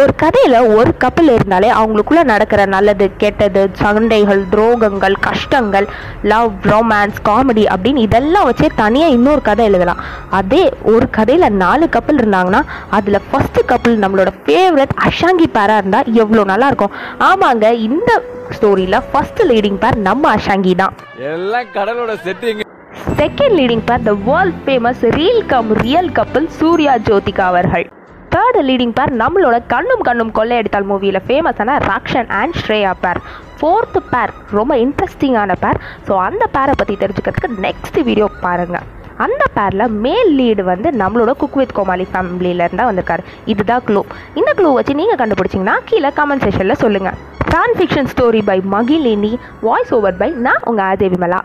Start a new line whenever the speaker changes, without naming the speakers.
ஒரு கதையில் ஒரு கப்பல் இருந்தாலே அவங்களுக்குள்ள நடக்கிற நல்லது கெட்டது சண்டைகள் துரோகங்கள் கஷ்டங்கள் லவ் ரொமான்ஸ் காமெடி அப்படின்னு இதெல்லாம் வச்சே தனியாக இன்னொரு கதை எழுதலாம். அதே ஒரு கதையில் நாலு கப்பல் இருந்தாங்கன்னா அதில் ஃபஸ்ட்டு கப்பல் நம்மளோட ஃபேவரட் அஷாங்கி பேராக இருந்தால் எவ்வளோ நல்லா இருக்கும். ஆமாங்க இந்த ஸ்டோரியில் ஃபர்ஸ்ட் லீடிங் பேர் நம்ம அஷாங்கி தான்.
எல்லாம் கடலோட setting
second leading pair the world famous reel cum real couple Suriya Jyothika அவர்கள். தேர்ட் லீடிங் பேர் நம்மளோட கண்ணும் கண்ணும் கொள்ளையடித்தால் மூவியில் ஃபேமஸான ராக்ஷன் அண்ட் ஸ்ரேயா பேர் ஃபோர்த்து பேர் ரொம்ப இன்ட்ரெஸ்டிங்கான பேர் ஸோ அந்த பேரை பற்றி தெரிஞ்சுக்கிறதுக்கு நெக்ஸ்ட் வீடியோ பாருங்கள் அந்த பேரில் மேல் லீடு வந்து நம்மளோட குக் வித் கோமாளி ஃபேமிலியிலேருந்து தான் வந்திருக்காரு. இதுதான் க்ளூ இந்த க்ளூ வச்சு நீங்கள் கண்டுபிடிச்சிங்கன்னா கீழே கமெண்ட் செஷனில் சொல்லுங்கள் fan fiction story by Magizhini voice over by நான் உங்கள் ஆதே விமலா